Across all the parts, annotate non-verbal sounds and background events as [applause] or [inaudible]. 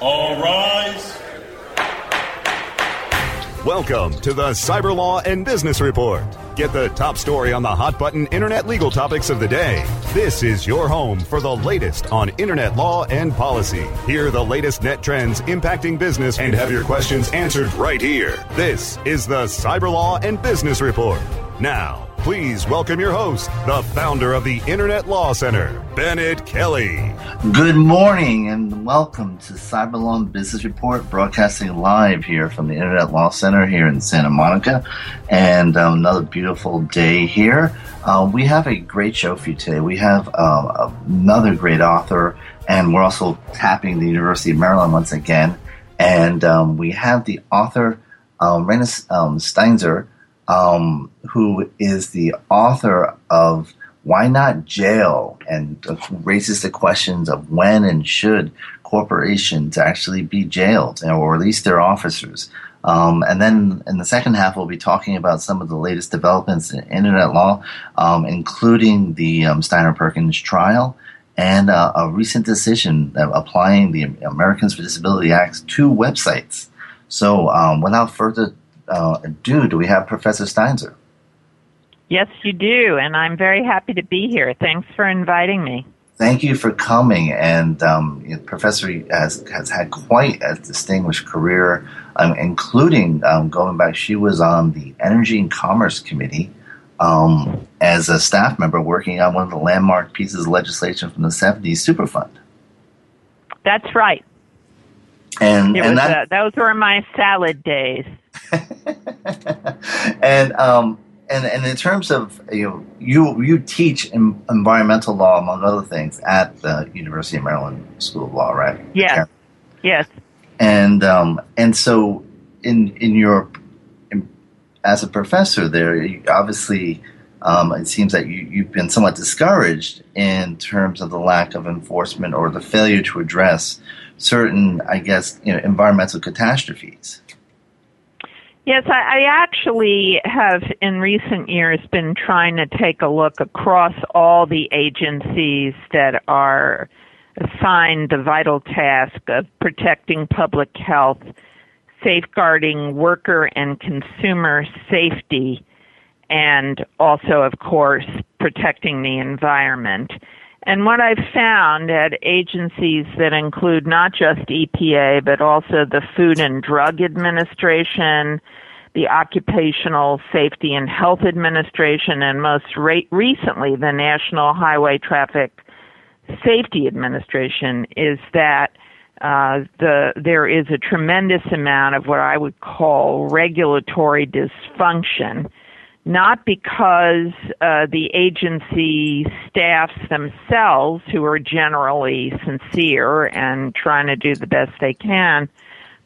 All rise. Welcome to the Cyber Law and Business Report. Get the top story on the hot button internet legal topics of the day. This is your home for the latest on internet law and policy. Hear the latest net trends impacting business and have your questions answered right here. This is the Cyber Law and Business Report. Now, please welcome your host, the founder of the Internet Law Center, Bennet Kelley. Good morning and welcome to Cyber Law and Business Report, broadcasting live here from the Internet Law Center here in Santa Monica. And um, another beautiful day here. Uh, we have a great show for you today. We have uh, another great author, and we're also tapping the University of Maryland once again. And um, we have the author, um, Rena um, Steinzor, um, who is the author of Why Not Jail and raises the questions of when and should corporations actually be jailed or at least their officers. Um, and then in the second half, we'll be talking about some of the latest developments in internet law, um, including the um, Kleiner Perkins trial and uh, a recent decision applying the Americans with Disability Act to websites. So, um, without further uh, ado, do we have Professor Steinzor? Yes, you do, and I'm very happy to be here. Thanks for inviting me. Thank you for coming. And um, Professor has, has had quite a distinguished career, um, including um, going back, she was on the Energy and Commerce Committee um, as a staff member working on one of the landmark pieces of legislation from the 70s Superfund. That's right. And, and that, uh, those were my salad days. [laughs] [laughs] and um, and and in terms of you know you you teach environmental law among other things at the University of Maryland School of Law, right? Yes. Yes. And um, and so in in your in, as a professor there, you obviously. Um, it seems that you, you've been somewhat discouraged in terms of the lack of enforcement or the failure to address certain, I guess, you know, environmental catastrophes. Yes, I, I actually have in recent years been trying to take a look across all the agencies that are assigned the vital task of protecting public health, safeguarding worker and consumer safety, and also, of course, protecting the environment. And what I've found at agencies that include not just EPA, but also the Food and Drug Administration, the Occupational Safety and Health Administration, and most re- recently the National Highway Traffic Safety Administration, is that uh, the there is a tremendous amount of what I would call regulatory dysfunction not because uh, the agency staffs themselves, who are generally sincere and trying to do the best they can,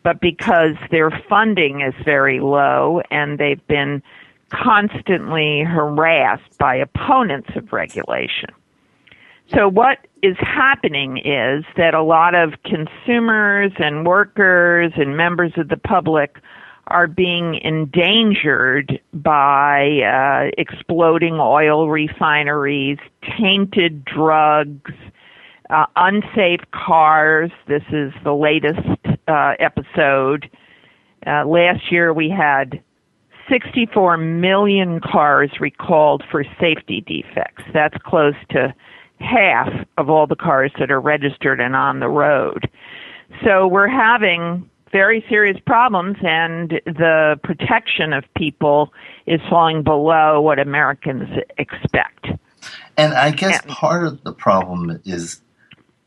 but because their funding is very low and they've been constantly harassed by opponents of regulation. So what is happening is that a lot of consumers and workers and members of the public are being endangered by uh, exploding oil refineries, tainted drugs, uh, unsafe cars. This is the latest uh, episode. Uh, last year we had 64 million cars recalled for safety defects. That's close to half of all the cars that are registered and on the road. So we're having very serious problems and the protection of people is falling below what Americans expect. And I guess and, part of the problem is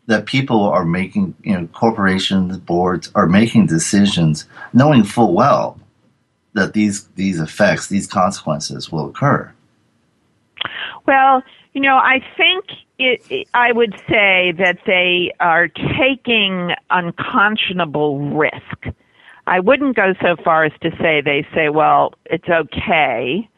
that people are making, you know, corporations, boards are making decisions knowing full well that these these effects, these consequences will occur. Well, you know, I think it, I would say that they are taking unconscionable risk. I wouldn't go so far as to say they say, well, it's okay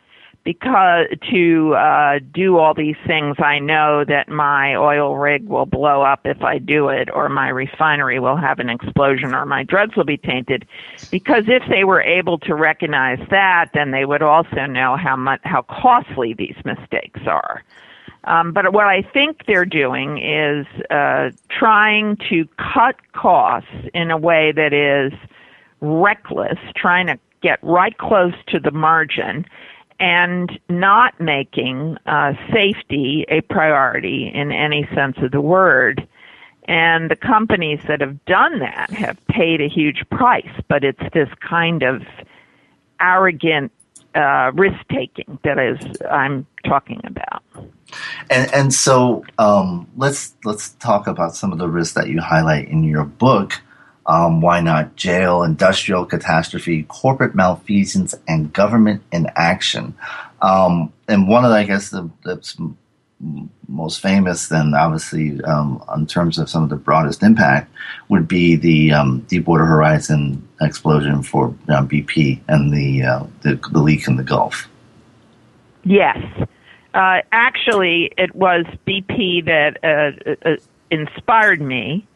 because to uh, do all these things, I know that my oil rig will blow up if I do it, or my refinery will have an explosion, or my drugs will be tainted. Because if they were able to recognize that, then they would also know how much how costly these mistakes are. Um, but what I think they're doing is uh, trying to cut costs in a way that is reckless, trying to get right close to the margin and not making uh, safety a priority in any sense of the word. And the companies that have done that have paid a huge price, but it's this kind of arrogant uh, risk taking that is I'm talking about. And and so um, let's let's talk about some of the risks that you highlight in your book. Um, why not jail, industrial catastrophe, corporate malfeasance, and government inaction? Um, and one of the, I guess the, that's most famous, then obviously um, in terms of some of the broadest impact, would be the um, Deepwater Horizon explosion for uh, BP and the, uh, the, the leak in the Gulf. Yes, uh, actually, it was BP that uh, uh, inspired me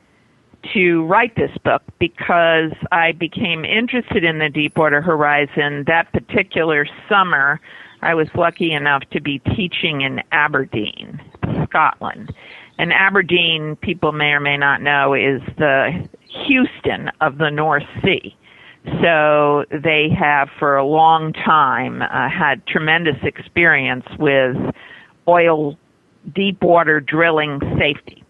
to write this book because I became interested in the Deepwater Horizon that particular summer. I was lucky enough to be teaching in Aberdeen, Scotland. And Aberdeen, people may or may not know, is the Houston of the North Sea. So they have for a long time uh, had tremendous experience with oil deep water drilling safety.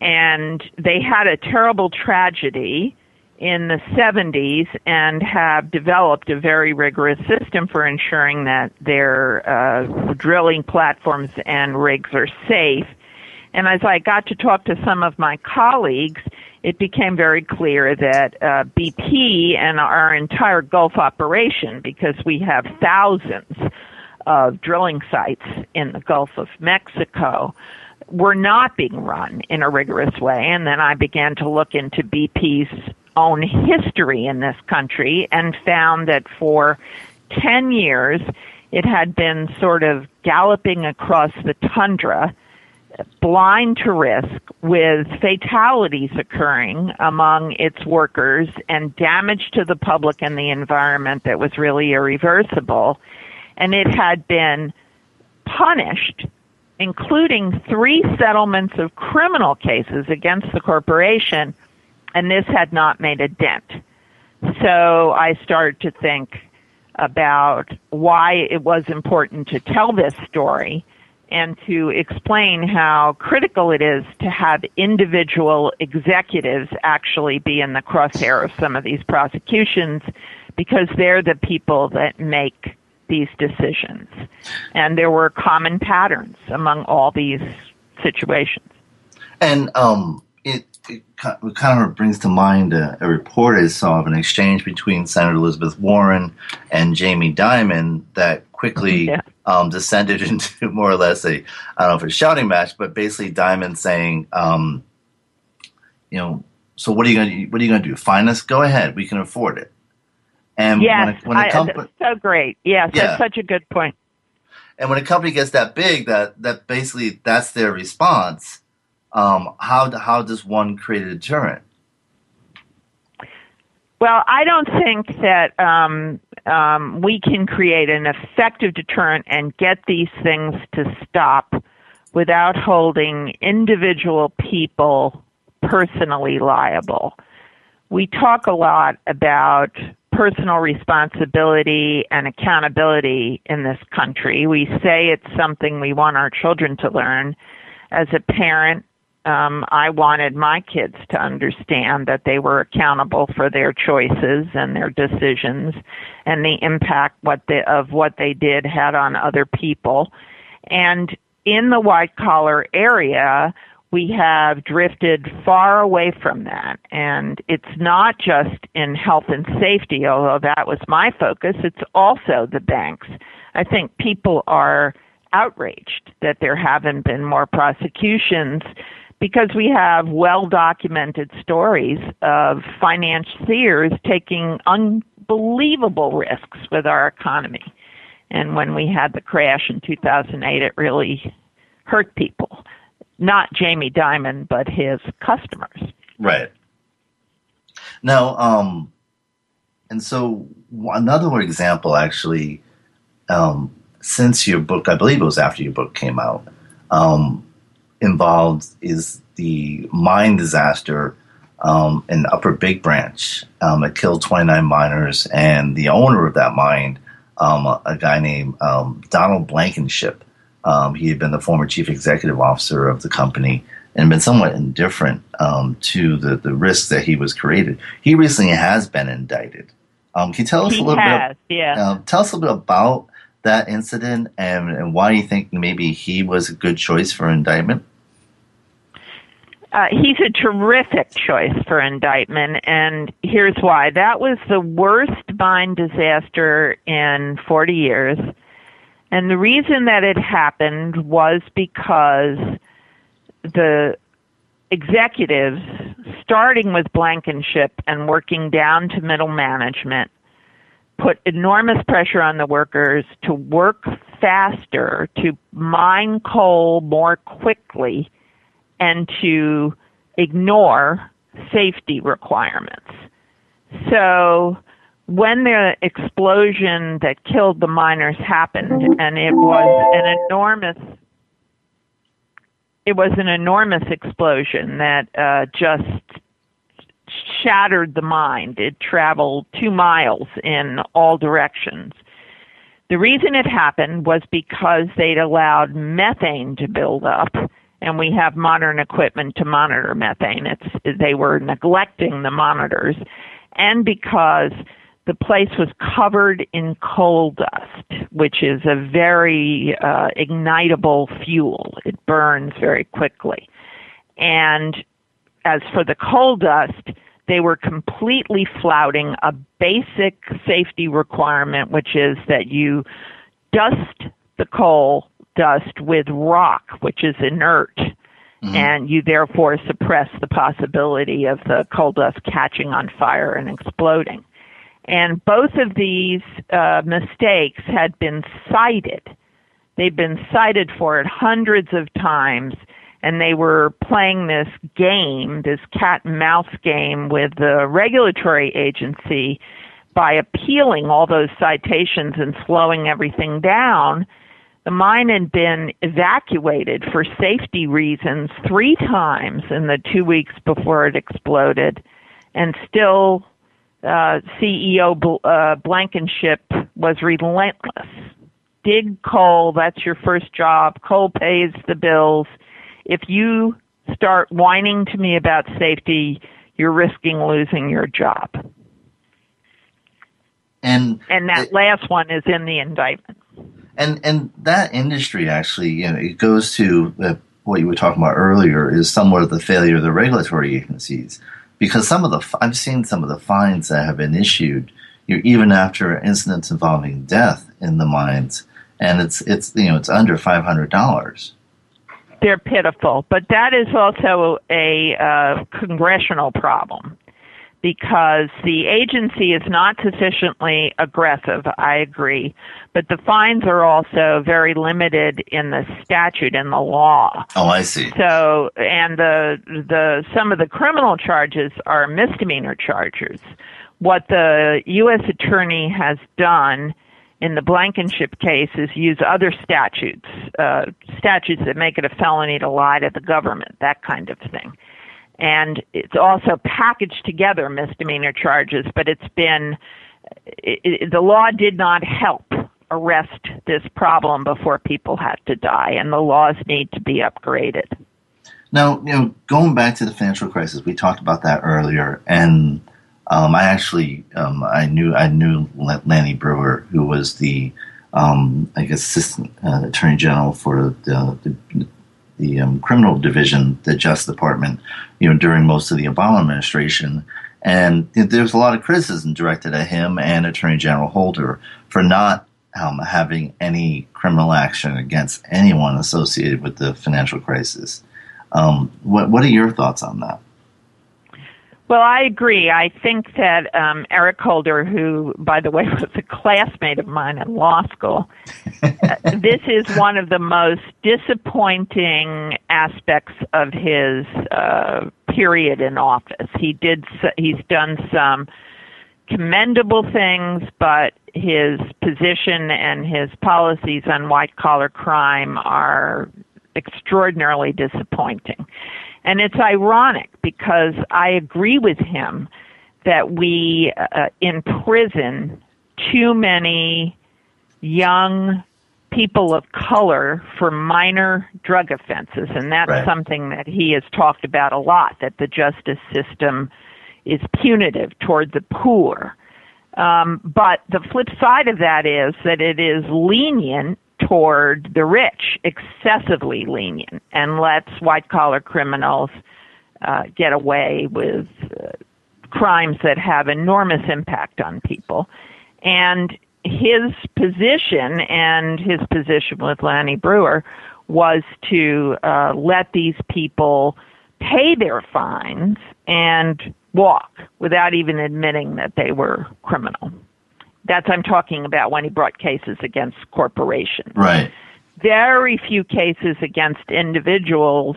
And they had a terrible tragedy in the 70s and have developed a very rigorous system for ensuring that their uh, drilling platforms and rigs are safe. And as I got to talk to some of my colleagues, it became very clear that uh, BP and our entire Gulf operation, because we have thousands of drilling sites in the Gulf of Mexico, were not being run in a rigorous way. And then I began to look into BP's own history in this country and found that for 10 years it had been sort of galloping across the tundra blind to risk with fatalities occurring among its workers and damage to the public and the environment that was really irreversible. And it had been punished, including three settlements of criminal cases against the corporation, and this had not made a dent. So I started to think about why it was important to tell this story and to explain how critical it is to have individual executives actually be in the crosshair of some of these prosecutions because they're the people that make these decisions. And there were common patterns among all these situations. And um, it, it, kind of brings to mind a, a, report I saw of an exchange between Senator Elizabeth Warren and Jamie Dimon that quickly [laughs] yeah um, descended [laughs] into more or less a I don't know if it's a shouting match, but basically Dimon saying, um, you know, so what are you going to what are you going to do? Find us? Go ahead. We can afford it. And yes, when, it, when it I, so great. Yes, yeah. that's such a good point. And when a company gets that big, that that basically that's their response. Um, how how does one create a deterrent? Well, I don't think that um, um, we can create an effective deterrent and get these things to stop without holding individual people personally liable. We talk a lot about personal responsibility and accountability in this country. We say it's something we want our children to learn. As a parent, um, I wanted my kids to understand that they were accountable for their choices and their decisions and the impact what they, of what they did had on other people. And in the white collar area, we have drifted far away from that. And it's not just in health and safety, although that was my focus, it's also the banks. I think people are outraged that there haven't been more prosecutions because we have well documented stories of financiers taking unbelievable risks with our economy. And when we had the crash in 2008, it really hurt people. Not Jamie Dimon, but his customers. Right. Now, um, and so another example, actually, um, since your book, I believe it was after your book came out, um, involved is the mine disaster um, in Upper Big Branch. Um, it killed 29 miners, and the owner of that mine, um, a, a, guy named um, Donald Blankenship, um, he had been the former chief executive officer of the company and been somewhat indifferent um, to the, the risks that he was created. He recently has been indicted. can you tell us he a little has, bit? Yeah. Uh, tell us a little bit about that incident and, and why do you think maybe he was a good choice for indictment? Uh, he's a terrific choice for indictment, and here's why. That was the worst mine disaster in 40 years. And the reason that it happened was because the executives, starting with Blankenship and working down to middle management, put enormous pressure on the workers to work faster, to mine coal more quickly, and to ignore safety requirements. So when the explosion that killed the miners happened, and it was an enormous it was an enormous explosion that uh, just shattered the mine. It traveled two miles in all directions. The reason it happened was because they'd allowed methane to build up, and we have modern equipment to monitor methane. It's, they were neglecting the monitors, and because the place was covered in coal dust, which is a very uh, ignitable fuel. It burns very quickly. And as for the coal dust, they were completely flouting a basic safety requirement, which is that you dust the coal dust with rock, which is inert, mm-hmm. and you therefore suppress the possibility of the coal dust catching on fire and exploding. And both of these uh, mistakes had been cited. They've been cited for it hundreds of times and they were playing this game, this cat and mouse game with the regulatory agency by appealing all those citations and slowing everything down. The mine had been evacuated for safety reasons three times in the two weeks before it exploded, and still uh, CEO uh, Blankenship was relentless. Dig coal, that's your first job. Coal pays the bills if you start whining to me about safety, you're risking losing your job. And and that it, last one is in the indictment. And and that industry actually, you know, it goes to uh, what you were talking about earlier is somewhat of the failure of the regulatory agencies because some of the I've seen some of the fines that have been issued, you know, even after incidents involving death in the mines, and it's it's you know it's under five hundred dollars they're pitiful. But that is also a uh, congressional problem because the agency is not sufficiently aggressive, I agree, but the fines are also very limited in the statute and the law. Oh, I see. So, and the the some of the criminal charges are misdemeanor charges. What the U.S. attorney has done in the Blankenship case is use other statutes, uh, statutes that make it a felony to lie to the government, that kind of thing. And it's also packaged together misdemeanor charges, but it's been, it, it, the law did not help arrest this problem before people had to die, and the laws need to be upgraded. Now, you know, going back to the financial crisis, we talked about that earlier, and um, I actually um, I knew I knew Lanny Breuer, who was the um, I guess assistant uh, attorney general for the, the, the um, criminal division, the Justice Department, you know, during most of the Obama administration. And there's a lot of criticism directed at him and Attorney General Holder for not um, having any criminal action against anyone associated with the financial crisis. Um, what, what are your thoughts on that? Well, I agree. I think that um, Eric Holder, who, by the way, [laughs] was a classmate of mine in law school, [laughs] this is one of the most disappointing aspects of his uh, period in office. He did. He's done some commendable things, but his position and his policies on white collar crime are extraordinarily disappointing. And it's ironic because I agree with him that we uh, imprison too many young people of color for minor drug offenses. And that's right. something that he has talked about a lot, that the justice system is punitive toward the poor. Um, but the flip side of that is that it is lenient toward the rich, excessively lenient, and lets white collar criminals uh, get away with uh, crimes that have enormous impact on people. And his position and his position with Lanny Breuer was to uh, let these people pay their fines and walk without even admitting that they were criminal. That's I'm talking about when he brought cases against corporations. Right. Very few cases against individuals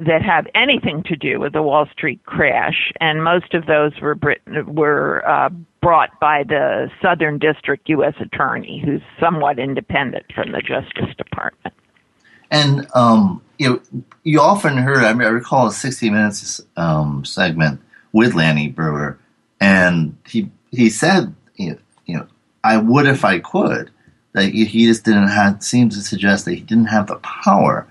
that have anything to do with the Wall Street crash, and most of those were were uh, brought by the Southern District U.S. Attorney, who's somewhat independent from the Justice Department. And um, you know, you often heard. I, mean, I recall a 60 Minutes um, segment with Lanny Breuer, and he he said, you know, I would if I could. That he just didn't have seems to suggest that he didn't have the power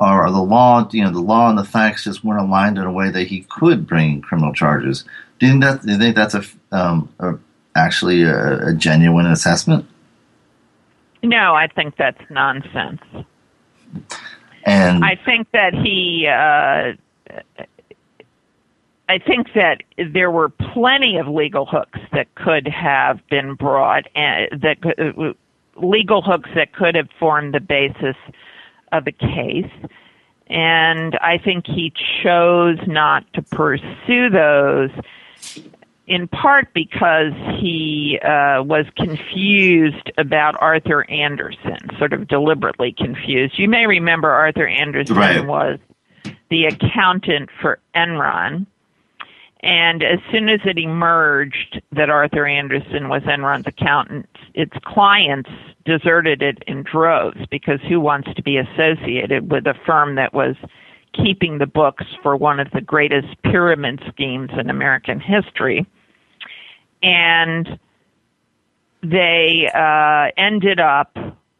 or the law, you know, the law and the facts just weren't aligned in a way that he could bring criminal charges. Do you think that? Do you think that's a, um, a actually a, a, genuine assessment? No, I think that's nonsense. And I think that he uh, I think that there were plenty of legal hooks that could have been brought, and that uh, legal hooks that could have formed the basis of a case. And I think he chose not to pursue those in part because he uh, was confused about Arthur Andersen, sort of deliberately confused. You may remember Arthur Andersen right. was the accountant for Enron and as soon as it emerged that Arthur Andersen was Enron's accountant, its clients deserted it in droves because who wants to be associated with a firm that was keeping the books for one of the greatest pyramid schemes in American history? And they uh, ended up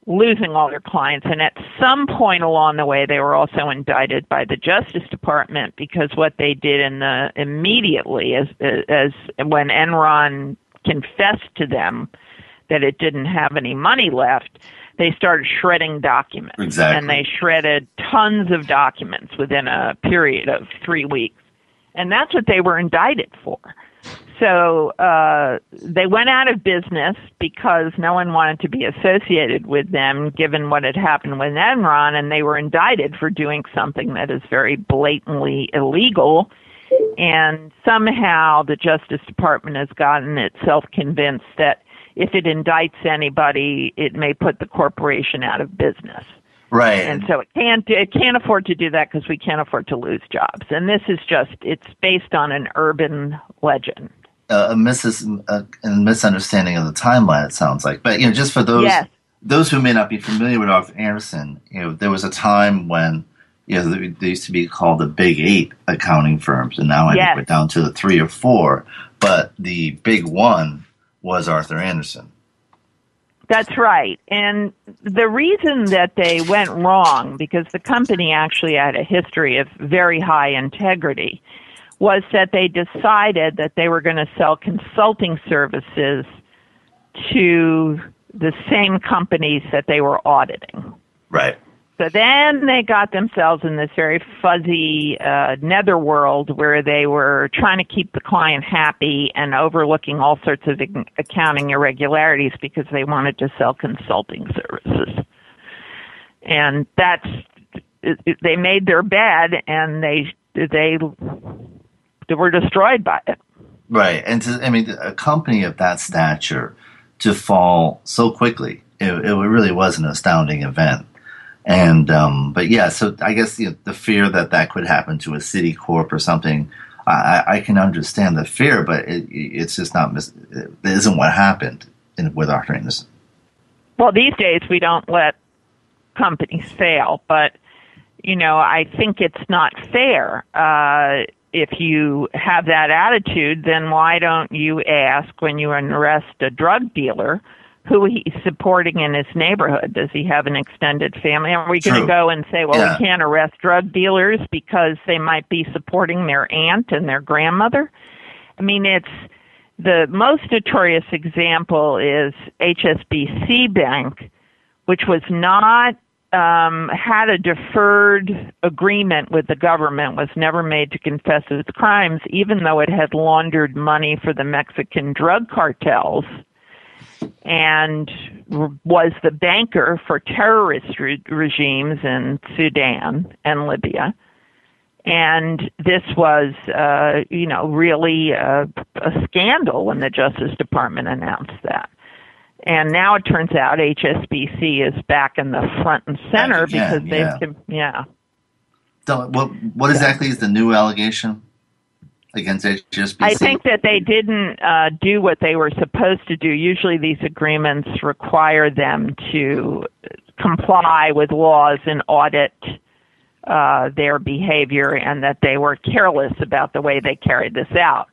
losing all their clients. And at some point along the way, they were also indicted by the Justice Department because what they did in the immediately as as when Enron confessed to them that it didn't have any money left, they started shredding documents. Exactly. And they shredded tons of documents within a period of three weeks. And that's what they were indicted for. So uh, they went out of business because no one wanted to be associated with them, given what had happened with Enron, and they were indicted for doing something that is very blatantly illegal. And somehow the Justice Department has gotten itself convinced that if it indicts anybody, it may put the corporation out of business. Right. And so it can't it can't afford to do that because we can't afford to lose jobs. And this is just it's based on an urban legend. A, mis- a, a misunderstanding of the timeline. It sounds like, but you know, just for those Yes. those who may not be familiar with Arthur Andersen, you know, there was a time when you know they they used to be called the Big Eight accounting firms, and now I Yes. think we're down to the three or four. But the big one was Arthur Andersen. That's right. And the reason that they went wrong, because the company actually had a history of very high integrity, was that they decided that they were going to sell consulting services to the same companies that they were auditing. Right. So then they got themselves in this very fuzzy uh, netherworld where they were trying to keep the client happy and overlooking all sorts of accounting irregularities because they wanted to sell consulting services. And that's they made their bed and they they were destroyed by it. Right, and to, I mean, a company of that stature to fall so quickly, it, it really was an astounding event. And um, but yeah, so I guess you know, the fear that that could happen to a Citicorp or something, I, I- can understand the fear, but it, it's just not. Mis- it isn't what happened in, with Arthur Andersen. Well, these days we don't let companies fail, but you know, I think it's not fair. Uh, if you have that attitude, then why don't you ask when you arrest a drug dealer who he's supporting in his neighborhood? Does he have an extended family? Are we going to go and say, well, Yeah. we can't arrest drug dealers because they might be supporting their aunt and their grandmother? I mean, it's the most notorious example is HSBC Bank, which was not had a deferred agreement with the government, was never made to confess its crimes, even though it had laundered money for the Mexican drug cartels and was the banker for terrorist re- regimes in Sudan and Libya. And this was, uh, you know, really a, a scandal when the Justice Department announced that. And now it turns out HSBC is back in the front and center again, because yeah. they've, yeah. So what what exactly is the new allegation against HSBC? I think that they didn't uh, do what they were supposed to do. Usually, these agreements require them to comply with laws and audit uh, their behavior, and that they were careless about the way they carried this out.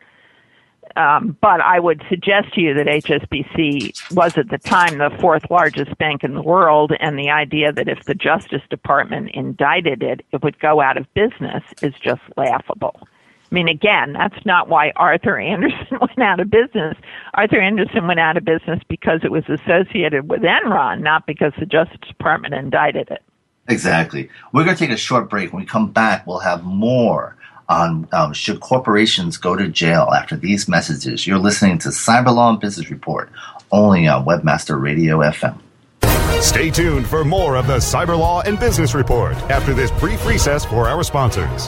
Um, but I would suggest to you that HSBC was at the time the fourth largest bank in the world, and the idea that if the Justice Department indicted it, it would go out of business is just laughable. I mean, again, that's not why Arthur [laughs] Andersen went out of business. Arthur Andersen went out of business because it was associated with Enron, not because the Justice Department indicted it. Exactly. We're going to take a short break. When we come back, we'll have more on um, should corporations go to jail after these messages. You're listening to Cyberlaw and Business Report only on Webmaster Radio FM. Stay tuned for more of the Cyberlaw and Business Report after this brief recess for our sponsors.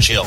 Hill.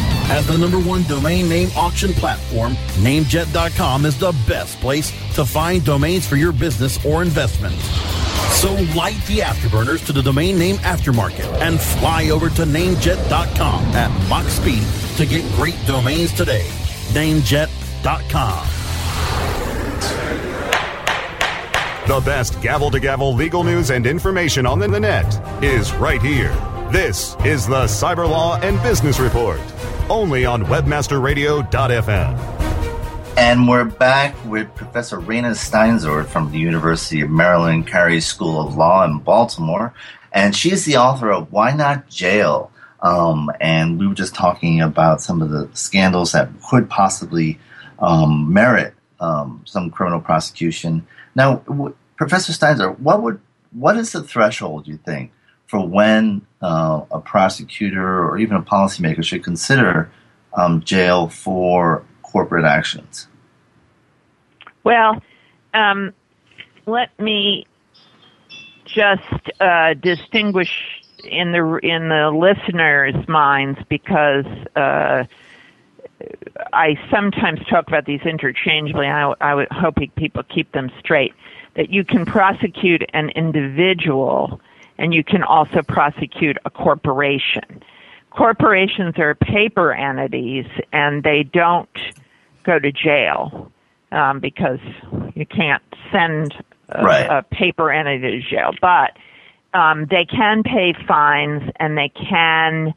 As the number one domain name auction platform, Namejet.com is the best place to find domains for your business or investment. So light the afterburners to the domain name aftermarket and fly over to namejet.com at Mach speed to get great domains today. Namejet.com. The best gavel to gavel legal news and information on the net is right here. This is the Cyber Law and Business Report, only on WebmasterRadio.fm. And we're back with Professor Rena Steinzor from the University of Maryland Carey School of Law in Baltimore. And she's the author of Why Not Jail? Um, and we were just talking about some of the scandals that could possibly um, merit um, some criminal prosecution. Now, w- Professor Steinzor, what would what is the threshold you think for when uh, a prosecutor or even a policymaker should consider um, jail for corporate actions? Well, um, let me just uh, distinguish in the in the listeners' minds because uh, I sometimes talk about these interchangeably. I, I would hope people keep them straight. That you can prosecute an individual, and you can also prosecute a corporation. Corporations are paper entities, and they don't go to jail um, because you can't send a, Right. a paper entity to jail. But um, they can pay fines and they can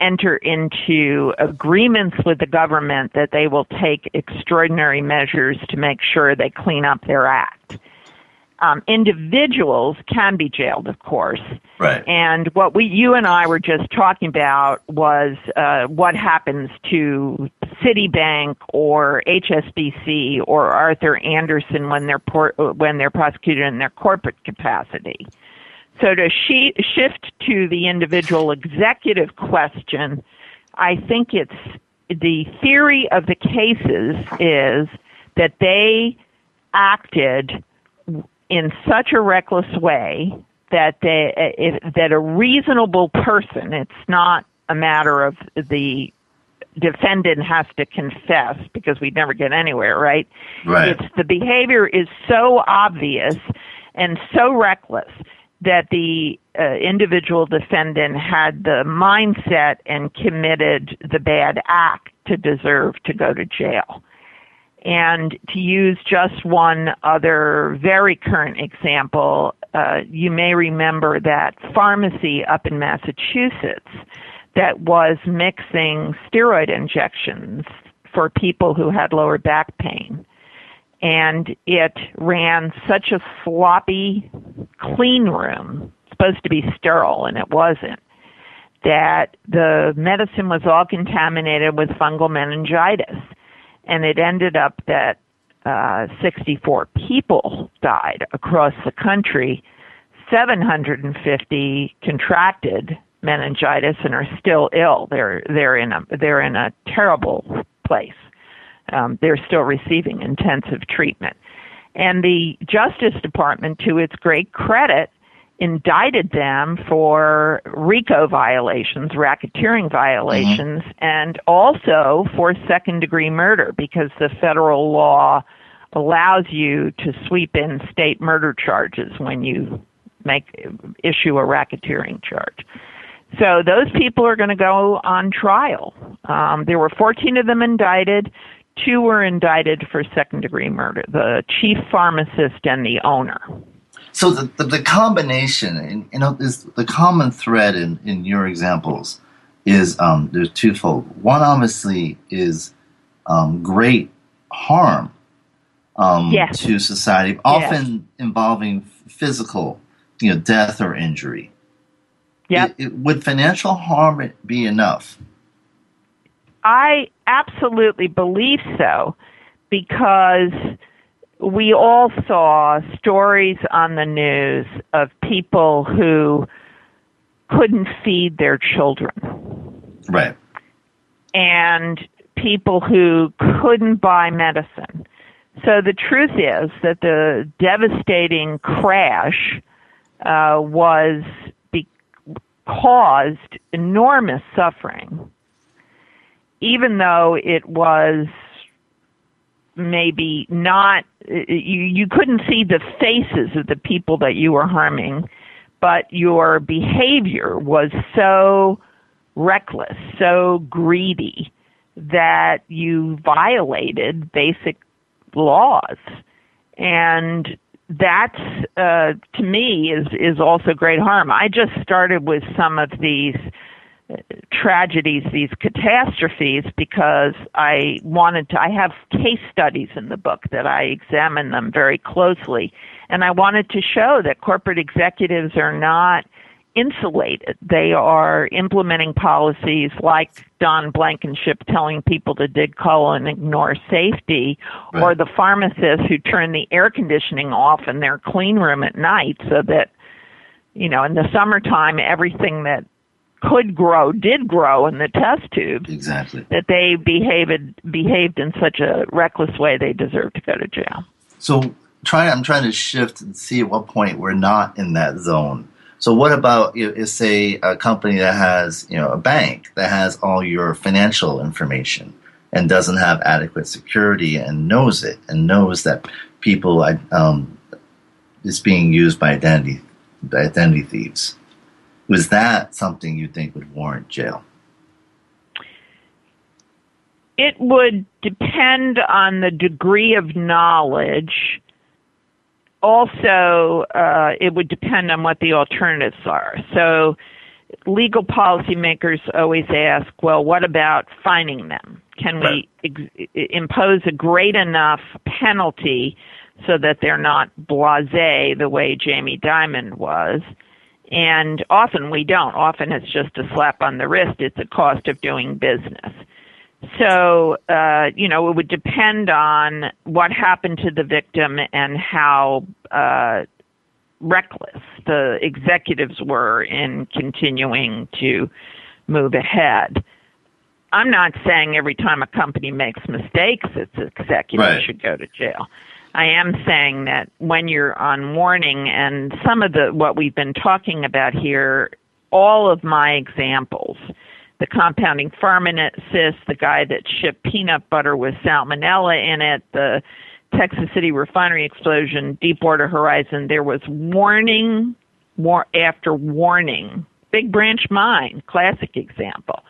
enter into agreements with the government that they will take extraordinary measures to make sure they clean up their act. Um, individuals can be jailed, of course. Right. And what we, you and I were just talking about was uh, what happens to Citibank or HSBC or Arthur Andersen when they're por- when they're prosecuted in their corporate capacity. So to she- shift to the individual executive question, I think it's the theory of the cases is that they acted in such a reckless way that they if, that a reasonable person it's not a matter of the defendant has to confess because we'd never get anywhere right Right. it's the behavior is so obvious and so reckless that the uh, individual defendant had the mindset and committed the bad act to deserve to go to jail and to use just one other very current example, uh, you may remember that pharmacy up in Massachusetts that was mixing steroid injections for people who had lower back pain. And it ran such a sloppy clean room, supposed to be sterile, and it wasn't, that the medicine was all contaminated with fungal meningitis and it ended up that uh, 64 people died across the country. 750 contracted meningitis and are still ill. They're they're in a they're in a terrible place. Um, they're still receiving intensive treatment. And the Justice Department, to its great credit, indicted them for RICO violations, racketeering violations, and also for second degree murder because the federal law allows you to sweep in state murder charges when you make issue a racketeering charge. So those people are going to go on trial. Um, there were 14 of them indicted. Two were indicted for second degree murder the chief pharmacist and the owner. So the, the, the combination, and, you know, is the common thread in, in your examples is um, there's twofold. One obviously is um, great harm um, Yes. to society, often involving physical, you know, death or injury. Yep. It- it- would financial harm be enough? I absolutely believe so because we all saw stories on the news of people who couldn't feed their children. Right. And people who couldn't buy medicine. So the truth is that the devastating crash uh, was be- caused enormous suffering, even though it was maybe not you you couldn't see the faces of the people that you were harming but your behavior was so reckless so greedy that you violated basic laws. And that's uh, to me is is also great harm. I just started with some of these tragedies, these catastrophes, because I wanted to. I have case studies in the book that I examine them very closely, and I wanted to show that corporate executives are not insulated. They are implementing policies like Don Blankenship telling people to dig coal and ignore safety, right. or the pharmacists who turn the air conditioning off in their clean room at night so that you know, in the summertime, everything that could grow did grow in the test tubes. Exactly. That they behaved behaved in such a reckless way they deserve to go to jail. So try I'm trying to shift and see at what point we're not in that zone. So what about if say a company that has, you know, a bank that has all your financial information and doesn't have adequate security and knows it and knows that people um, is being used by identity by identity thieves was that something you think would warrant jail? It would depend on the degree of knowledge. Also, uh, it would depend on what the alternatives are. So, legal policymakers always ask, well, what about fining them? Can we ex- impose a great enough penalty so that they're not blase the way Jamie Dimon was? And often we don't. Often it's just a slap on the wrist. It's a cost of doing business. So, uh, you know, it would depend on what happened to the victim and how uh, reckless the executives were in continuing to move ahead. I'm not saying every time a company makes mistakes, its executive right. should go to jail. I am saying that when you're on warning and some of the what we've been talking about here, all of my examples, the compounding pharmacist, the guy that shipped peanut butter with salmonella in it, the Texas City refinery explosion, Deepwater Horizon, there was warning war after warning. Big Branch Mine, classic example.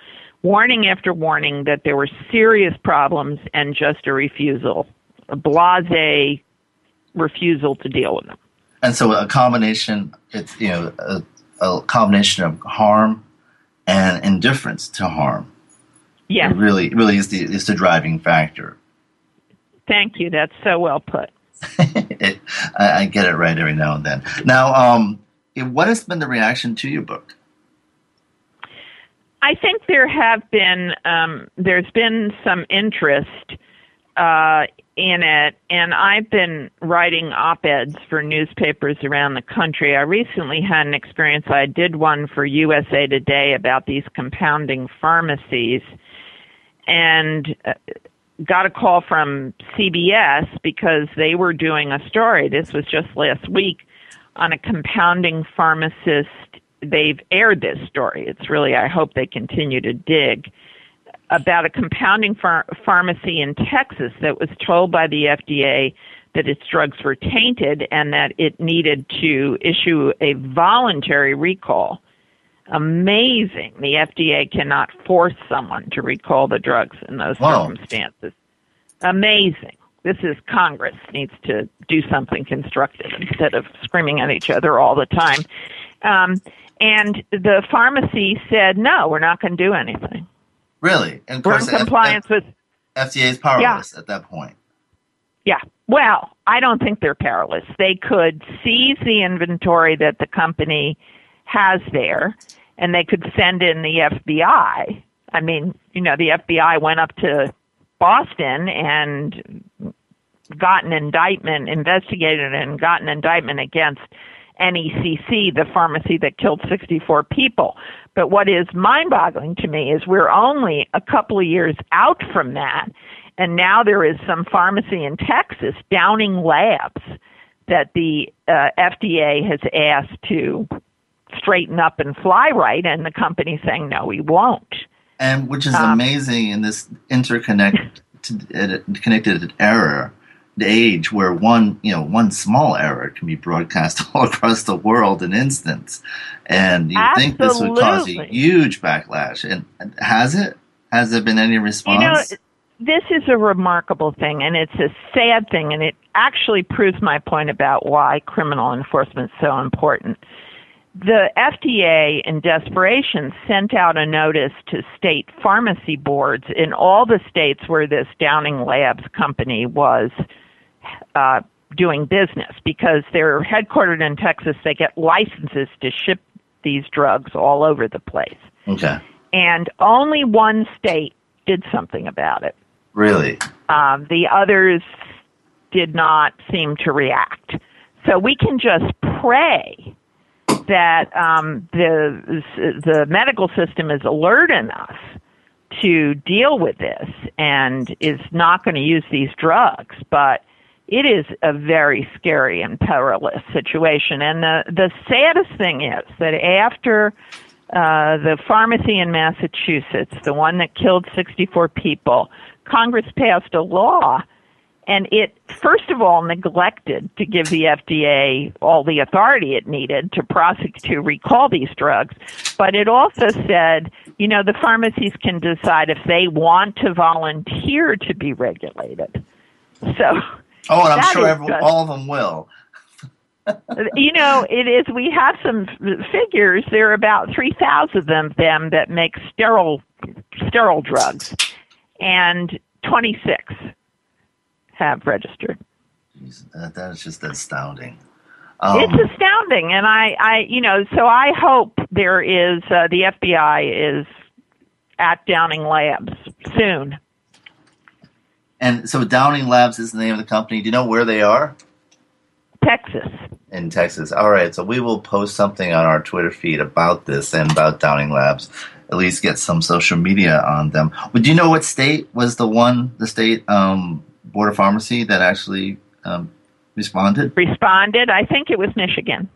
Warning after warning that there were serious problems and just a refusal a blase refusal to deal with them. And so a combination, it's you know a, a combination of harm and indifference to harm. Yeah, really, really is the is the driving factor. Thank you. That's so well put. [laughs] it, I, I, get it right every now and then. Now, um, what has been the reaction to your book? I think there have been um, there's been some interest uh, in it, and I've been writing op eds for newspapers around the country. I recently had an experience. I did one for USA Today about these compounding pharmacies, and uh, got a call from CBS because they were doing a story. This was just last week on a compounding pharmacist. They've aired this story. It's really, I hope they continue to dig about a compounding phar- pharmacy in Texas that was told by the FDA that its drugs were tainted and that it needed to issue a voluntary recall. Amazing. The FDA cannot force someone to recall the drugs in those wow. circumstances. Amazing. This is Congress needs to do something constructive instead of screaming at each other all the time. Um, and the pharmacy said, no, we're not going to do anything. Really? And we're in compliance F- with FDA is powerless yeah. at that point. Yeah. Well, I don't think they're powerless. They could seize the inventory that the company has there, and they could send in the FBI. I mean, you know, the FBI went up to Boston and got an indictment, investigated and got an indictment against NECC, the pharmacy that killed 64 people. But what is mind boggling to me is we're only a couple of years out from that. And now there is some pharmacy in Texas, Downing Labs, that the uh, FDA has asked to straighten up and fly right, and the company's saying, no, we won't. And which is um, amazing in this interconnected [laughs] connected error age where one you know one small error can be broadcast [laughs] all across the world in instants. And you think this would cause a huge backlash. And has it? Has there been any response you know, this is a remarkable thing and it's a sad thing and it actually proves my point about why criminal enforcement is so important. The FDA, in desperation, sent out a notice to state pharmacy boards in all the states where this Downing Labs company was uh, doing business because they're headquartered in Texas. They get licenses to ship these drugs all over the place. Okay. And only one state did something about it. Really? Um, the others did not seem to react. So we can just pray that um, the the medical system is alert enough to deal with this and is not going to use these drugs, but it is a very scary and perilous situation. And the the saddest thing is that after uh, the pharmacy in Massachusetts, the one that killed 64 people, Congress passed a law and it, first of all, neglected to give the FDA all the authority it needed to prosecute, to recall these drugs. But it also said, you know, the pharmacies can decide if they want to volunteer to be regulated. So. Oh, and I'm sure every, all of them will. [laughs] you know, it is. We have some figures. There are about three thousand of them, them that make sterile sterile drugs, and twenty six have registered. That, that is just astounding. Um, it's astounding, and I, I, you know, so I hope there is uh, the FBI is at Downing Labs soon. And so Downing Labs is the name of the company. Do you know where they are? Texas. In Texas. All right. So we will post something on our Twitter feed about this and about Downing Labs. At least get some social media on them. Would you know what state was the one, the state um, board of pharmacy that actually um, responded? Responded. I think it was Michigan.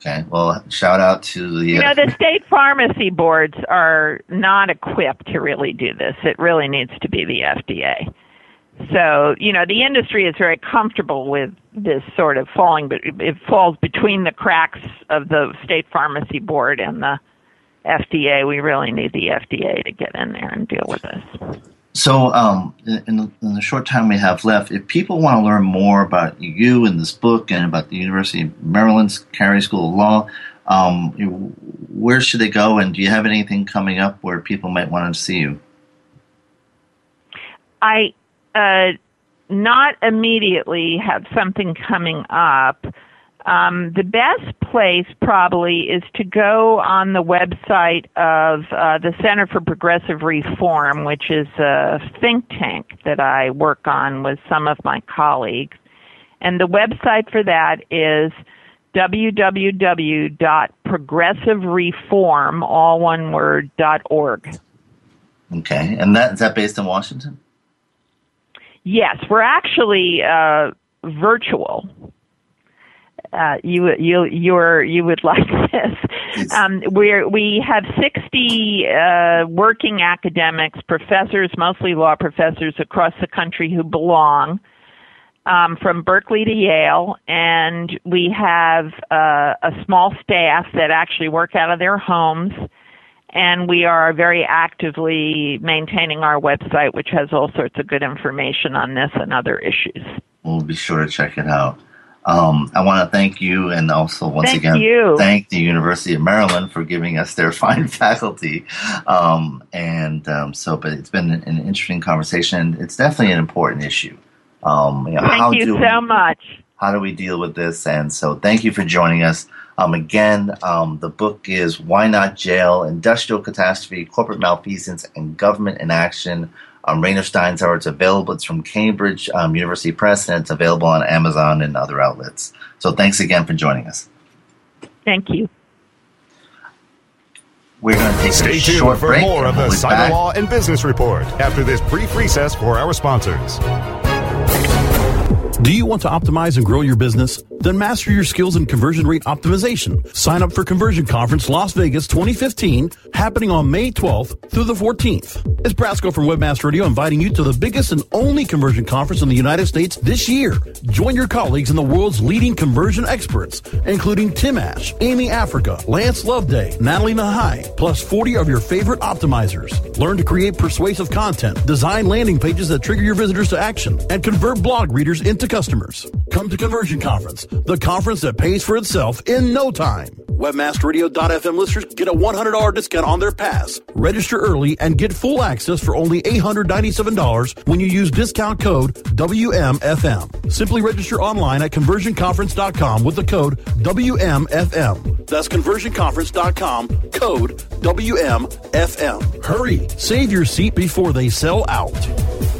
Okay. Well, shout out to the. You know, the state pharmacy boards are not equipped to really do this. It really needs to be the FDA. So, you know, the industry is very comfortable with this sort of falling, but it falls between the cracks of the state pharmacy board and the FDA. We really need the FDA to get in there and deal with this. So, um, in, in, the short time we have left, if people want to learn more about you and this book and about the University of Maryland's Carey School of Law, um, where should they go? And do you have anything coming up where people might want to see you? I uh, not immediately have something coming up. Um, the best place probably is to go on the website of uh, the Center for Progressive Reform, which is a think tank that I work on with some of my colleagues. And the website for that is www.progressivereform, all one word, .org. Okay, and that is that based in Washington? Yes, we're actually uh, virtual uh, you you you're you would [laughs] like this. Um, we we have 60 uh, working academics, professors, mostly law professors across the country who belong. Um, from Berkeley to Yale, and we have uh, a small staff that actually work out of their homes, and we are very actively maintaining our website, which has all sorts of good information on this and other issues. We'll be sure to check it out. Um, I want to thank you and also once thank again you. thank the University of Maryland for giving us their [laughs] fine faculty. Um, and um, so, but it's been an interesting conversation. It's definitely an important issue. Um, you know, thank you so much. How do we deal with this? And so, thank you for joining us. Um, again, um, the book is Why Not Jail? Industrial Catastrophe, Corporate Malfeasance, and Government Inaction um, Rena Steinzor. It's available. It's from Cambridge um, University Press, and it's available on Amazon and other outlets. So thanks again for joining us. Thank you. We're going to take Stay a tuned short for break. more of the We'll Cyber back. Law and Business Report after this brief recess for our sponsors. Do you want to optimize and grow your business? Then master your skills in conversion rate optimization. Sign up for Conversion Conference Las Vegas 2015, happening on May 12th through the 14th. It's Brasco from Webmaster Radio inviting you to the biggest and only conversion conference in the United States this year. Join your colleagues and the world's leading conversion experts, including Tim Ash, Amy Africa, Lance Loveday, Natalie Nahai, plus 40 of your favorite optimizers. Learn to create persuasive content, design landing pages that trigger your visitors to action, and convert blog readers into customers. Come to Conversion Conference, the conference that pays for itself in no time. Webmasterradio.fm listeners get a $100 discount on their pass. Register early and get full access for only $897 when you use discount code WMFM. Simply register online at conversionconference.com with the code WMFM. That's conversionconference.com, code WMFM. Hurry, save your seat before they sell out.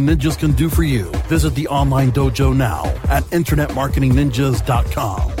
Ninjas can do for you. Visit the online dojo now at InternetMarketingNinjas.com.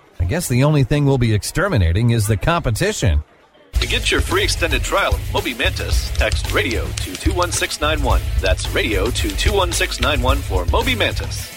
I guess the only thing we'll be exterminating is the competition. To get your free extended trial of Moby Mantis, text radio to 21691. That's radio to 21691 for Moby Mantis.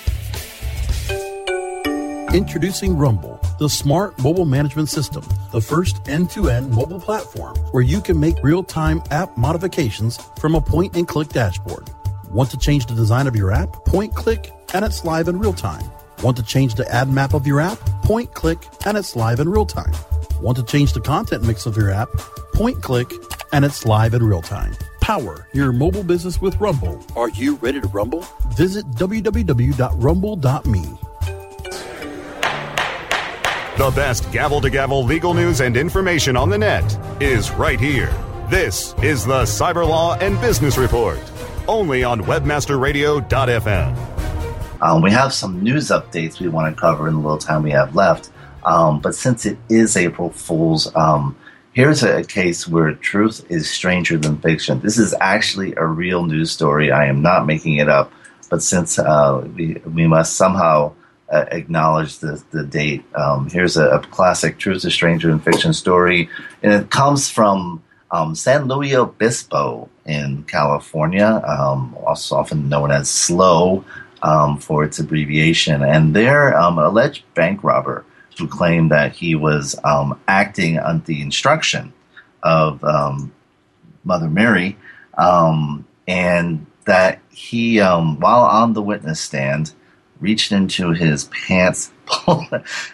Introducing Rumble, the smart mobile management system, the first end to end mobile platform where you can make real time app modifications from a point and click dashboard. Want to change the design of your app? Point click and it's live in real time. Want to change the ad map of your app? Point click and it's live in real time. Want to change the content mix of your app? Point click and it's live in real time. Power your mobile business with Rumble. Are you ready to rumble? Visit www.rumble.me. The best gavel to gavel legal news and information on the net is right here. This is the Cyber Law and Business Report, only on WebmasterRadio.fm. Um, we have some news updates we want to cover in the little time we have left. Um, but since it is April Fool's, um, here's a, case where truth is stranger than fiction. This is actually a real news story. I am not making it up. But since uh, we, we must somehow uh, acknowledge the, the date, um, here's a, a classic Truth is Stranger Than Fiction story. And it comes from um, San Luis Obispo in California, um, also often known as SLOW um, for its abbreviation. And their um, alleged bank robber who claimed that he was um, acting under the instruction of um, Mother Mary, um, and that he, um, while on the witness stand, reached into his pants [laughs]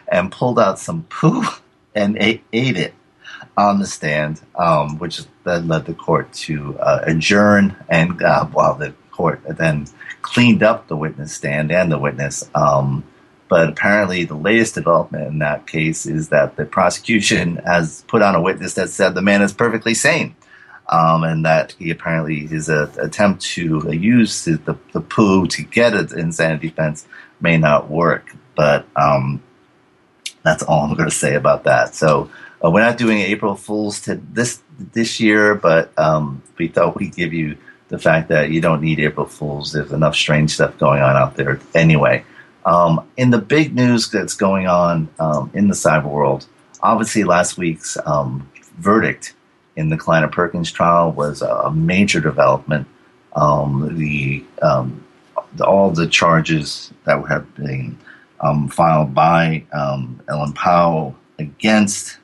and pulled out some poo and ate, ate it on the stand, um, which then led the court to uh, adjourn. And uh, while the court then cleaned up the witness stand and the witness, um, but apparently, the latest development in that case is that the prosecution [laughs] has put on a witness that said the man is perfectly sane. Um, and that he apparently his uh, attempt to uh, use the, the, the poo to get an insanity defense may not work. But um, that's all I'm going to say about that. So uh, we're not doing April Fools to this this year, but um, we thought we'd give you the fact that you don't need April Fools. There's enough strange stuff going on out there anyway. Um, in the big news that's going on um, in the cyber world, obviously last week's um, verdict in the Kleiner Perkins trial was a major development. um, the, um, the, all the charges that have been um, filed by Ellen Pao against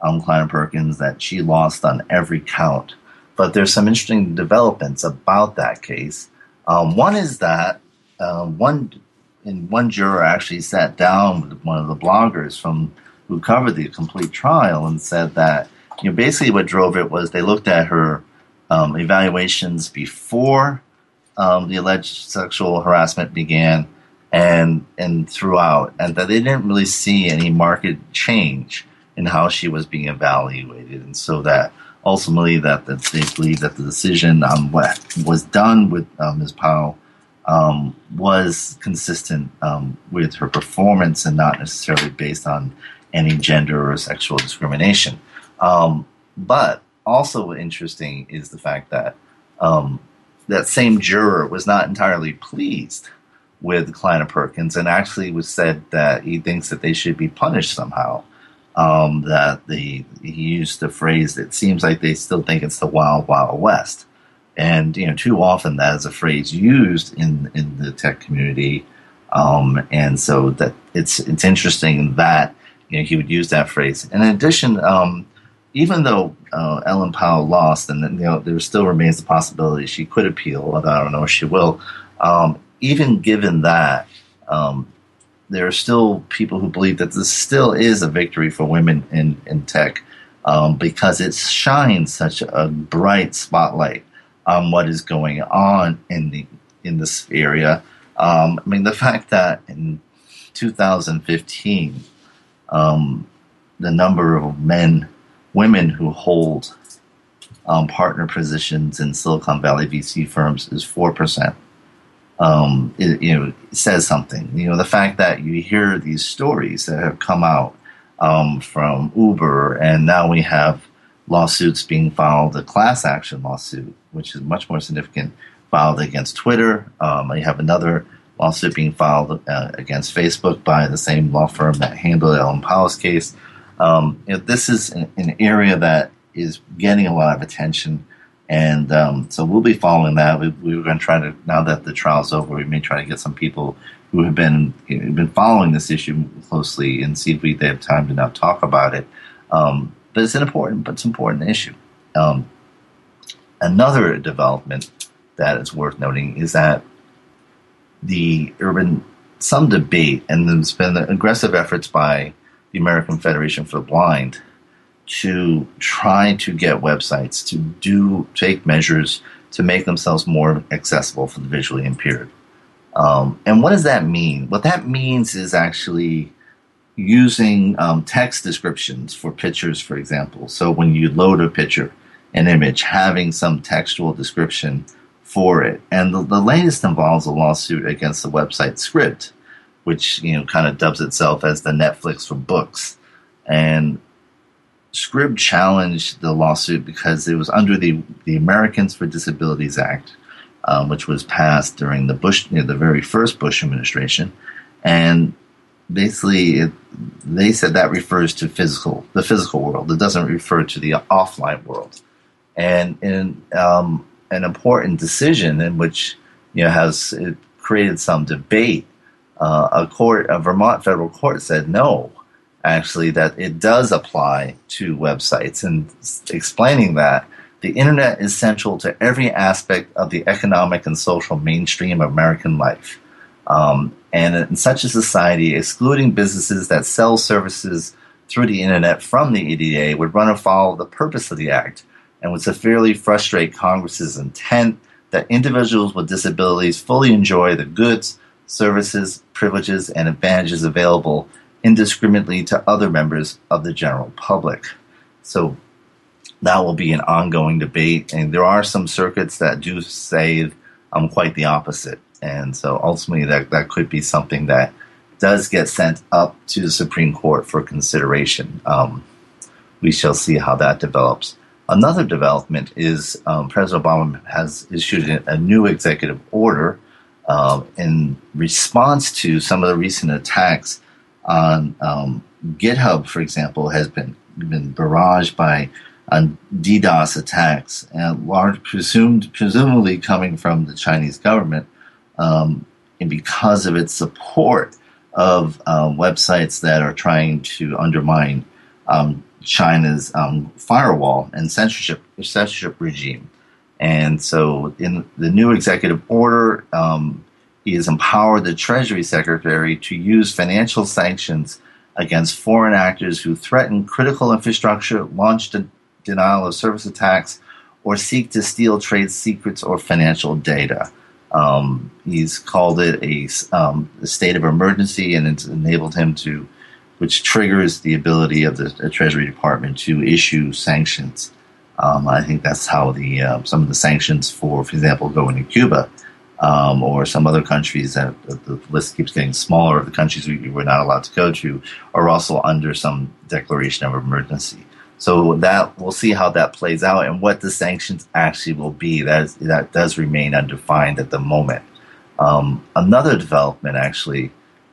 Kleiner Perkins that she lost on every count. But there's some interesting developments about that case. Um, one is that uh, one and one juror actually sat down with one of the bloggers from who covered the complete trial and said that you know basically what drove it was they looked at her um, evaluations before um, the alleged sexual harassment began and and throughout, and that they didn't really see any market change in how she was being evaluated, and so that ultimately that, that they believe that the decision on what was done with uh, Ms. Pao um, was consistent um, with her performance and not necessarily based on any gender or sexual discrimination. Um, but also interesting is the fact that um, that same juror was not entirely pleased with Kleiner Perkins and actually was said that he thinks that they should be punished somehow. Um, that the he used the phrase "it seems like they still think it's the wild wild west," and you know too often that is a phrase used in in the tech community, um, and so that it's it's interesting that you know he would use that phrase. And in addition, um, even though uh, Ellen Pao lost, and you know there still remains the possibility she could appeal, although I don't know if she will. Um, even given that, um, there are still people who believe that this still is a victory for women in, in tech um, because it shines such a bright spotlight on what is going on in the in this area. Um, I mean, the fact that in 2015, um, the number of men, women who hold um, partner positions in Silicon Valley VC firms is four percent um, it, you know, says something. You know, the fact that you hear these stories that have come out um, from Uber, and now we have lawsuits being filed, a class action lawsuit, which is much more significant, filed against Twitter. Um, you have another lawsuit being filed uh, against Facebook by the same law firm that handled Ellen Pao's case. Um, you know, this is an, an area that is getting a lot of attention. And um, so we'll be following that. We, we are going to try to, now that the trial's over, we may try to get some people who have been you know, been following this issue closely and see if we they have time to now talk about it. Um, but it's an important, but it's an important issue. Um, another development that is worth noting is that the urban some debate, and there's been aggressive efforts by the American Federation for the Blind to try to get websites to do take measures to make themselves more accessible for the visually impaired. Um, and what does that mean? What that means is actually using um, text descriptions for pictures, for example. So when you load a picture, an image, having some textual description for it. And the, the latest involves a lawsuit against the website Scribd, which you know kind of dubs itself as the Netflix for books. And Scribd challenged the lawsuit because it was under the, the Americans for Disabilities Act, um, which was passed during the Bush, you know, the very first Bush administration, and basically it, they said that refers to physical, the physical world. It doesn't refer to the offline world. And in um, an important decision in which you know has created some debate, uh, a court, a Vermont federal court said no actually that it does apply to websites and explaining that the internet is central to every aspect of the economic and social mainstream of American life. Um, and in such a society, excluding businesses that sell services through the internet from the ADA would run afoul of the purpose of the act and would severely frustrate Congress's intent that individuals with disabilities fully enjoy the goods, services, privileges, and advantages available indiscriminately to other members of the general public. So that will be an ongoing debate, and there are some circuits that do say um, quite the opposite. And so ultimately, that, that could be something that does get sent up to the Supreme Court for consideration. Um, we shall see how that develops. Another development is um, President Obama has issued a new executive order uh, in response to some of the recent attacks on um, GitHub, for example, has been been barraged by on DDoS attacks, and large presumed presumably coming from the Chinese government, um, and because of its support of uh, websites that are trying to undermine um, China's um, firewall and censorship censorship regime. And so, in the new executive order, um, he has empowered the Treasury Secretary to use financial sanctions against foreign actors who threaten critical infrastructure, launch de- denial of service attacks, or seek to steal trade secrets or financial data. Um, he's called it a, um, a, state of emergency, and it's enabled him to, which triggers the ability of the, the Treasury Department to issue sanctions. Um, I think that's how the uh, some of the sanctions for, for example, going to Cuba um, or some other countries that the list keeps getting smaller of the countries we were not allowed to go to are also under some declaration of emergency. So that we'll see how that plays out and what the sanctions actually will be. That is, that does remain undefined at the moment. Um, another development actually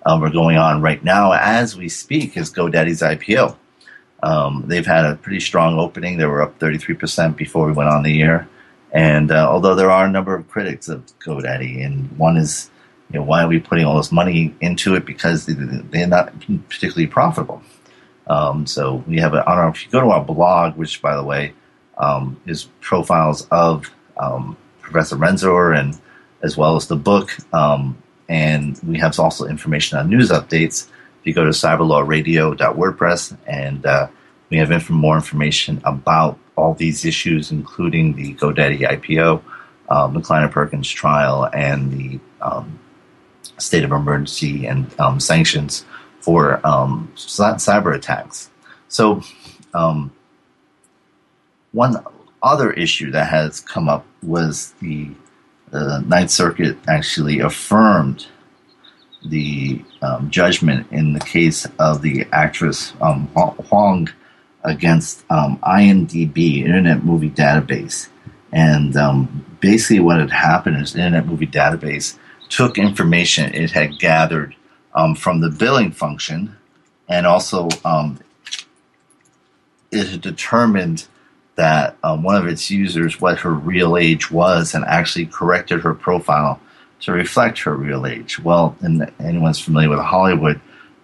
um, we're going on right now as we speak is GoDaddy's IPO. Um, they've had a pretty strong opening. They were up 33% before we went on the air. And uh, although there are a number of critics of GoDaddy, and one is, you know, why are we putting all this money into it? Because they're not particularly profitable. Um, so we have a, on our, if you go to our blog, which by the way um, is profiles of um, Professor Steinzor and as well as the book, um, and we have also information on news updates. If you go to cyberlawradio.wordpress, and uh, we have inf- more information about all these issues, including the GoDaddy IPO, um, the Kleiner Perkins trial, and the um, state of emergency and um, sanctions for um, cyber attacks. So, um, one other issue that has come up was the uh, Ninth Circuit actually affirmed the um, judgment in the case of the actress um, Hoang against um, IMDb, Internet Movie Database. And um, basically, what had happened is Internet Movie Database took information it had gathered um, from the billing function, and also um, it had determined that um, one of its users what her real age was and actually corrected her profile to reflect her real age. Well, and anyone's familiar with Hollywood,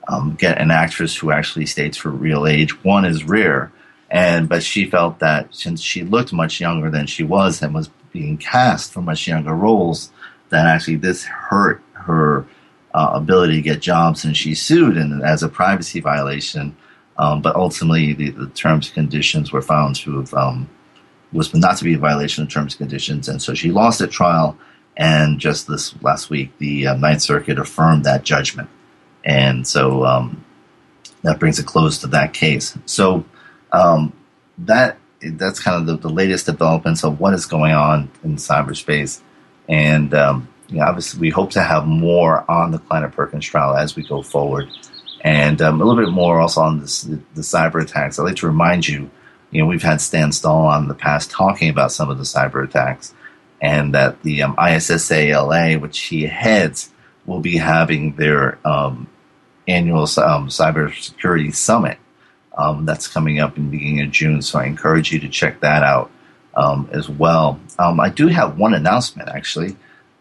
um, get an actress who actually states her real age. One is rare, and but she felt that since she looked much younger than she was and was being cast for much younger roles, that actually this hurt her uh, ability to get jobs, and she sued and as a privacy violation. Um, but ultimately, the, the, terms and conditions were found to have um, was not to be a violation of terms and conditions, and so she lost at trial. And just this last week, the uh, Ninth Circuit affirmed that judgment, and so um, that brings a close to that case. So um, that that's kind of the, the, latest developments of what is going on in cyberspace, and um, you know, obviously, we hope to have more on the Kleiner Perkins trial as we go forward, and um, a little bit more also on this, the, the cyber attacks. I'd like to remind you, you know, we've had Stan Stahl on the past talking about some of the cyber attacks, and that the um, ISSALA, which he heads, will be having their um, annual um, cybersecurity summit. Um, that's coming up in the beginning of June, so I encourage you to check that out um, as well. Um, I do have one announcement actually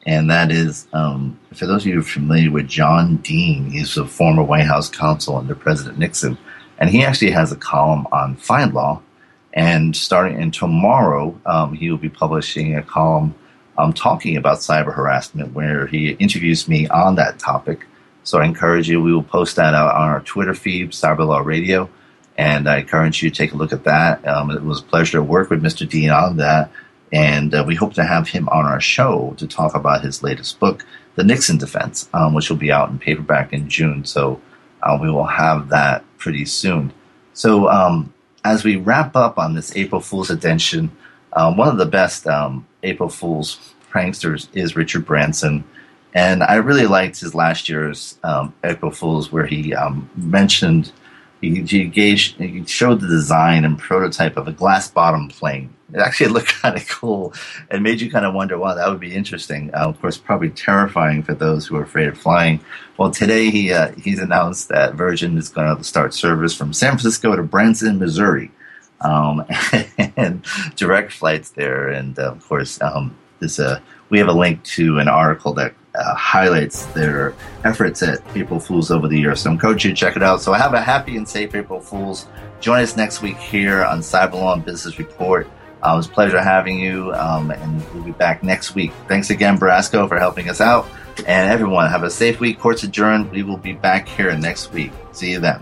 and that is um, for those of you familiar with John Dean, he's a former White House counsel under President Nixon, and he actually has a column on FindLaw. And starting in tomorrow, um, he will be publishing a column um, talking about cyber harassment, where he interviews me on that topic. So I encourage you. We will post that out on our Twitter feed, Cyberlaw Radio, and I encourage you to take a look at that. Um, it was a pleasure to work with Mr. Dean on that and uh, we hope to have him on our show to talk about his latest book, The Nixon Defense, um, which will be out in paperback in June. So uh, we will have that pretty soon. So um, as we wrap up on this April Fool's edition, uh, one of the best um, April Fool's pranksters is Richard Branson. And I really liked his last year's um, Fool's where he um, mentioned he, he, gave, he showed the design and prototype of a glass bottom plane. It actually [laughs] looked kind of cool and made you kind of wonder, wow, that would be interesting. Uh, of course, probably terrifying for those who are afraid of flying. Well, today he uh, he's announced that Virgin is going to start service from San Francisco to Branson, Missouri. um, [laughs] and direct flights there. And uh, of course, um, this uh, we have a link to an article that uh, highlights their efforts at April Fools over the years. So I encourage you to check it out. So have a happy and safe April Fools. Join us next week here on Cyberlaw Business Report. Uh, it was a pleasure having you, um, and we'll be back next week. Thanks again, Brasco, for helping us out. And everyone, have a safe week. Courts adjourned. We will be back here next week. See you then.